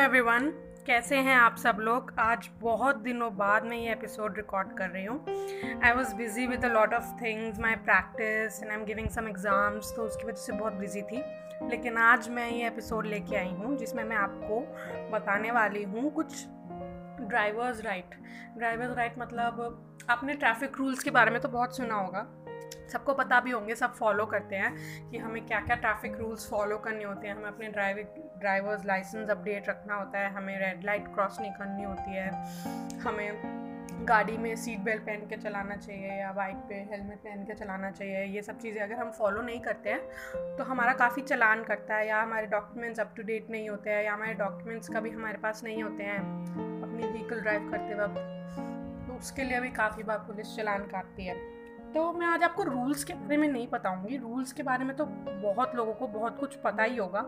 Everyone कैसे हैं आप सब लोग? आज बहुत दिनों बाद मैं ये एपिसोड रिकॉर्ड कर रही हूँ। I was busy with a lot of things my practice and I am giving some exams तो उसकी वजह से बहुत बिज़ी थी। लेकिन आज मैं ये एपिसोड लेके आई हूँ, जिसमें मैं आपको बताने वाली हूँ कुछ ड्राइवर्स राइट ड्राइवर्स राइट मतलब आपने ट्रैफ़िक रूल्स के बारे में तो बहुत सुना होगा। सबको पता भी होंगे, सब फॉलो करते हैं कि हमें क्या क्या ट्रैफ़िक रूल्स फॉलो करने होते हैं। हमें अपने ड्राइविंग ड्राइवर्स लाइसेंस अपडेट रखना होता है, हमें रेड लाइट क्रॉस नहीं करनी होती है। हमें गाड़ी में सीट बेल्ट पहन के चलाना चाहिए या बाइक पे हेलमेट पहन के चलाना चाहिए, ये सब चीज़ें अगर हम फॉलो नहीं करते हैं तो हमारा काफ़ी चलान करता है या हमारे डॉक्यूमेंट्स अप टू डेट नहीं होते हैं या हमारे डॉक्यूमेंट्स कभी हमारे पास नहीं होते हैं अपनी व्हीकल ड्राइव करते वक्त तो उसके लिए भी काफ़ी बार पुलिस चलान काटती है। तो मैं आज आपको रूल्स के बारे में नहीं बताऊँगी। रूल्स के बारे में तो बहुत लोगों को बहुत कुछ पता ही होगा।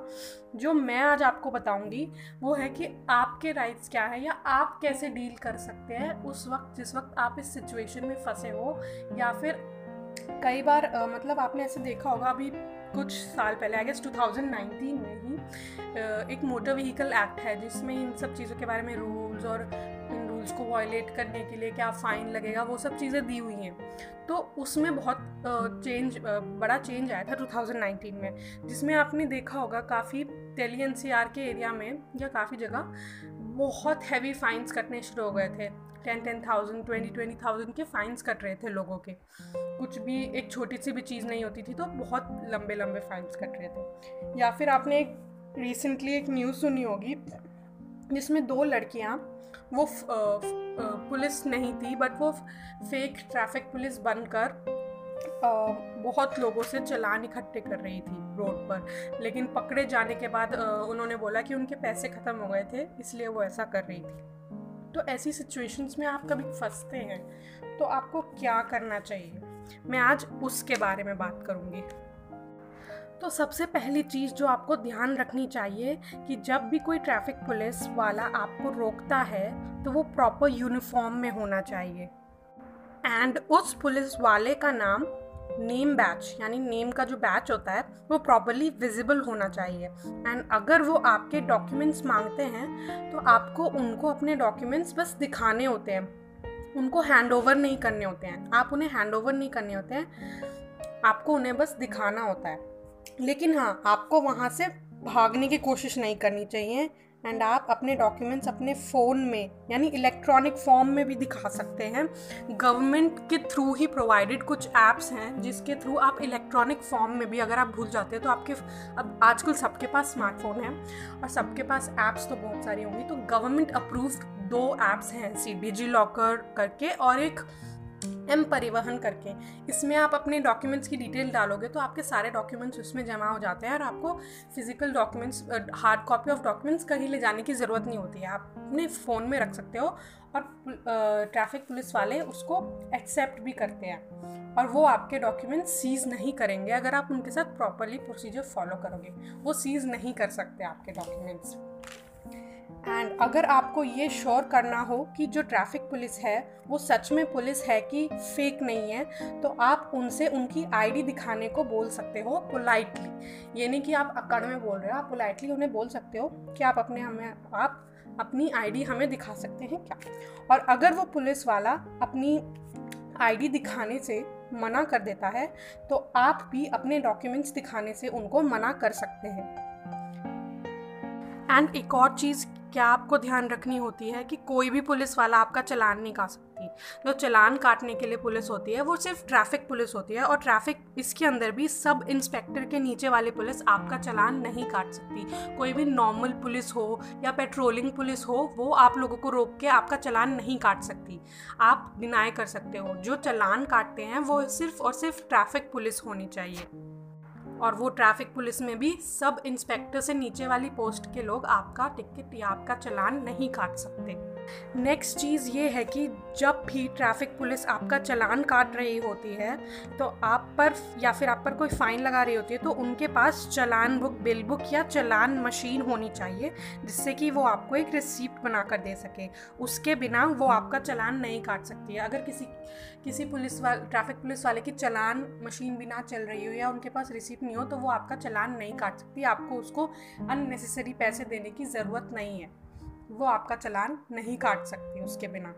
जो मैं आज आपको बताऊँगी वो है कि आपके राइट्स क्या है या आप कैसे डील कर सकते हैं उस वक्त जिस वक्त आप इस सिचुएशन में फंसे हो या फिर कई बार आ, मतलब आपने ऐसे देखा होगा अभी कुछ साल पहले आई गेस 2019 में ही एक मोटर व्हीकल एक्ट है जिसमें इन सब चीज़ों के बारे में रूल्स और रूल्स को वायलेट करने के लिए क्या फ़ाइन लगेगा, वो सब चीज़ें दी हुई हैं। तो उसमें बहुत चेंज बड़ा चेंज आया था 2019 में, जिसमें आपने देखा होगा काफ़ी दिल्ली एन के एरिया में या काफ़ी जगह बहुत हैवी फाइन्स कटने शुरू हो गए थे। Ten ten thousand twenty twenty thousand के फाइन्स कट रहे थे लोगों के। कुछ भी एक छोटी सी भी चीज़ नहीं होती थी तो बहुत लंबे लंबे फाइन्स कट रहे थे। या फिर आपने एक रिसेंटली एक न्यूज़ सुनी होगी जिसमें दो लड़कियाँ वो फ, फ, पुलिस नहीं थी बट वो फेक ट्रैफ़िक पुलिस बनकर बहुत लोगों से चलान इकट्ठे कर रही थी रोड पर। लेकिन पकड़े जाने के बाद उन्होंने बोला कि उनके पैसे ख़त्म हो गए थे इसलिए वो ऐसा कर रही थी। तो ऐसी सिचुएशंस में आप कभी फंसते हैं तो आपको क्या करना चाहिए? मैं आज उसके बारे में बात करूँगी। तो सबसे पहली चीज़ जो आपको ध्यान रखनी चाहिए कि जब भी कोई ट्रैफ़िक पुलिस वाला आपको रोकता है तो वो प्रॉपर यूनिफॉर्म में होना चाहिए। एंड उस पुलिस वाले का नाम नेम बैच यानी नेम का जो बैच होता है, वो प्रॉपरली विजिबल होना चाहिए। एंड अगर वो आपके डॉक्यूमेंट्स मांगते हैं तो आपको उनको अपने डॉक्यूमेंट्स बस दिखाने होते हैं। उनको हैंड ओवर नहीं करने होते हैं। आप उन्हें हैंड ओवर नहीं करने होते हैं। आपको उन्हें बस दिखाना होता है। लेकिन हाँ आपको वहाँ से भागने की कोशिश नहीं करनी चाहिए एंड आप अपने डॉक्यूमेंट्स अपने फ़ोन में, यानी इलेक्ट्रॉनिक फॉर्म में भी दिखा सकते हैं। गवर्नमेंट के थ्रू ही प्रोवाइडेड कुछ ऐप्स हैं जिसके थ्रू आप इलेक्ट्रॉनिक फॉर्म में भी अगर आप भूल जाते हैं तो आपके अब आजकल सबके पास स्मार्टफ़ोन है और सबके पास ऐप्स तो बहुत सारी होंगी। तो गवर्नमेंट अप्रूव्ड दो ऐप्स हैं सी डिजी लॉकर करके और एक एम परिवहन करके। इसमें आप अपने डॉक्यूमेंट्स की डिटेल डालोगे तो आपके सारे डॉक्यूमेंट्स उसमें जमा हो जाते हैं और आपको physical documents hard copy of documents कहीं ले जाने की ज़रूरत नहीं होती। है आप अपने फ़ोन में रख सकते हो और ट्रैफ़िक पुलिस वाले उसको एक्सेप्ट भी करते हैं और वो आपके डॉक्यूमेंट सीज़ नहीं करेंगे। अगर आप उनके साथ प्रॉपरली प्रोसीजर फॉलो करोगे, वो सीज़ नहीं कर सकते आपके डॉक्यूमेंट्स एंड अगर आपको ये श्योर करना हो कि जो ट्रैफ़िक पुलिस है, वो सच में पुलिस है कि फेक नहीं है तो आप उनसे उनकी आईडी दिखाने को बोल सकते हो पोलाइटली ये नहीं कि आप अकड़ में बोल रहे हो, आप पोलाइटली उन्हें बोल सकते हो कि आप अपने हमें, आप अपनी आईडी हमें दिखा सकते हैं क्या? और अगर वो पुलिस वाला अपनी आईडी दिखाने से मना कर देता है तो आप भी अपने डॉक्यूमेंट्स दिखाने से उनको मना कर सकते हैं. एंड एक और चीज़ क्या आपको ध्यान रखनी होती है कि कोई भी पुलिस वाला आपका चलान नहीं काट सकती? जो चलान काटने के लिए पुलिस होती है, वो सिर्फ़ ट्रैफ़िक पुलिस होती है और ट्रैफ़िक इसके अंदर भी सब इंस्पेक्टर के नीचे वाली पुलिस आपका चलान नहीं काट सकती। कोई भी नॉर्मल पुलिस हो या पेट्रोलिंग पुलिस हो, वो आप लोगों को रोक के आपका चलान नहीं काट सकती। आप डिनाई कर सकते हो। जो चलान काटते हैं, वो सिर्फ़ और सिर्फ़ ट्रैफ़िक पुलिस होनी चाहिए। और वो ट्रैफ़िक पुलिस में भी सब इंस्पेक्टर से नीचे वाली पोस्ट के लोग आपका टिकट या आपका चलान नहीं काट सकते। नेक्स्ट चीज़ ये है कि जब भी ट्रैफ़िक पुलिस आपका चलान काट रही होती है तो आप पर या फिर आप पर कोई फ़ाइन लगा रही होती है तो उनके पास चलान बुक बिल बुक या चलान मशीन होनी चाहिए, जिससे कि वो आपको एक रिसिप्ट बना कर दे सके। उसके बिना वो आपका चलान नहीं काट सकती है। अगर किसी किसी पुलिस वाले ट्रैफ़िक पुलिस वाले की चलान मशीन बिना चल रही हो या उनके पास रिसिप्ट नहीं हो तो वो आपका चलान नहीं काट सकती। आपको उसको अननेसेसरी पैसे देने की ज़रूरत नहीं है। वो आपका चलान नहीं काट सकती उसके बिना।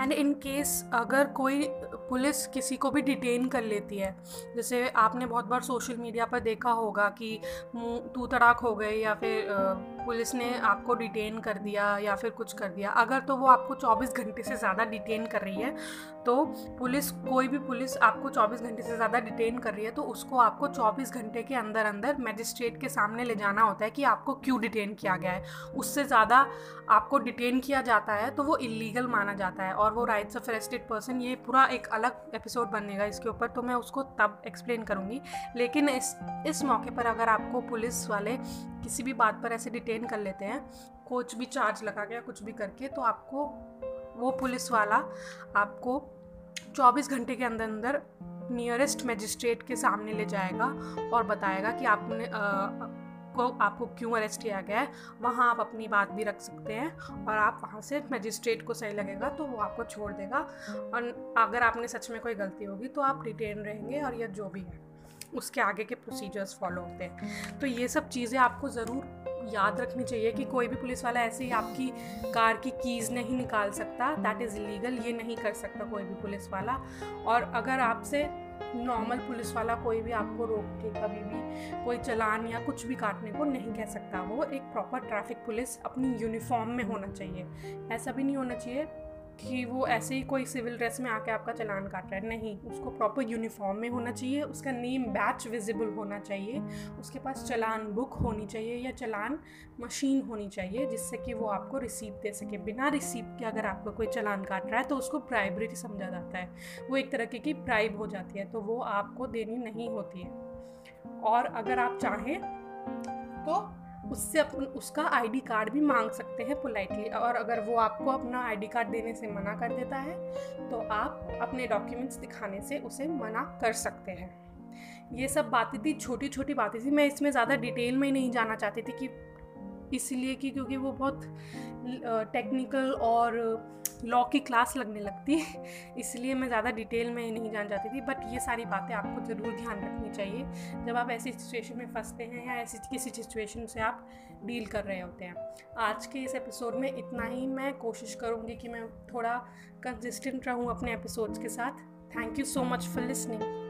एंड इन केस अगर कोई पुलिस किसी को भी डिटेन कर लेती है, जैसे आपने बहुत बार सोशल मीडिया पर देखा होगा कि मुँह तू तड़ाक हो गए या फिर पुलिस ने आपको डिटेन कर दिया या फिर कुछ कर दिया। अगर तो वो आपको 24 घंटे से ज़्यादा डिटेन कर रही है तो पुलिस, कोई भी पुलिस आपको 24 घंटे से ज़्यादा डिटेन कर रही है तो उसको आपको 24 घंटे के अंदर अंदर मजिस्ट्रेट के सामने ले जाना होता है कि आपको क्यों डिटेन किया गया है। उससे ज़्यादा आपको डिटेन किया जाता है तो वो इलीगल माना जाता है और वो राइट्स ऑफ़ अरेस्टेड पर्सन ये पूरा एक अलग एपिसोड बनेगा इसके ऊपर तो मैं उसको तब एक्सप्लेन करूँगी। लेकिन इस इस मौके पर अगर आपको पुलिस वाले किसी भी बात पर ऐसे डिटेन कर लेते हैं। कुछ भी चार्ज लगा के कुछ भी करके तो आपको वो पुलिस वाला आपको 24 घंटे के अंदर अंदर नियरेस्ट मजिस्ट्रेट के सामने ले जाएगा और बताएगा कि आपने को आपको क्यों अरेस्ट किया गया है। वहाँ आप अपनी बात भी रख सकते हैं और आप वहाँ से मजिस्ट्रेट को सही लगेगा तो वो आपको छोड़ देगा। और अगर आपने सच में कोई गलती होगी तो आप रिटेन रहेंगे और यह जो भी है, उसके आगे के प्रोसीजर्स फॉलो होते हैं। तो ये सब चीज़ें आपको ज़रूर याद रखनी चाहिए कि कोई भी पुलिस वाला ऐसे ही आपकी कार की कीज़ नहीं निकाल सकता। दैट इज़ इलीगल ये नहीं कर सकता कोई भी पुलिस वाला। और अगर आपसे नॉर्मल पुलिस वाला कोई भी आपको रोक के कभी भी कोई चलान या कुछ भी काटने को नहीं कह सकता, वो एक प्रॉपर ट्रैफ़िक पुलिस अपनी यूनिफॉर्म में होना चाहिए। ऐसा भी नहीं होना चाहिए कि वो ऐसे ही कोई सिविल ड्रेस में आके आपका चलान काट रहा है। नहीं, उसको प्रॉपर यूनिफॉर्म में होना चाहिए, उसका नेम बैच विजिबल होना चाहिए, उसके पास चलान बुक होनी चाहिए या चलान मशीन होनी चाहिए, जिससे कि वो आपको रिसीप्ट दे सके। बिना रिसीप्ट के अगर आपको कोई चलान काट रहा है तो उसको प्राइबरी समझा जाता है। वो एक तरह की प्राइब हो जाती है तो वो आपको देनी नहीं होती है। और अगर आप चाहें तो उससे अपन, उसका आईडी कार्ड भी मांग सकते हैं पोलाइटली और अगर वो आपको अपना आईडी कार्ड देने से मना कर देता है तो आप अपने डॉक्यूमेंट्स दिखाने से उसे मना कर सकते हैं। ये सब बातें थी छोटी छोटी बातें थी। मैं इसमें ज़्यादा डिटेल में नहीं जाना चाहती थी कि इसलिए कि क्योंकि वो बहुत टेक्निकल और लॉ की क्लास लगने लगती इसलिए मैं ज़्यादा डिटेल में नहीं जान जाती थी, बट ये सारी बातें आपको ज़रूर ध्यान रखनी चाहिए। जब आप ऐसी सिचुएशन में फंसते हैं या ऐसी किसी सिचुएशन से आप डील कर रहे होते हैं। आज के इस एपिसोड में इतना ही। मैं कोशिश करूँगी कि मैं थोड़ा कंसिस्टेंट रहूँ अपने एपिसोड्स के साथ। Thank you so much for listening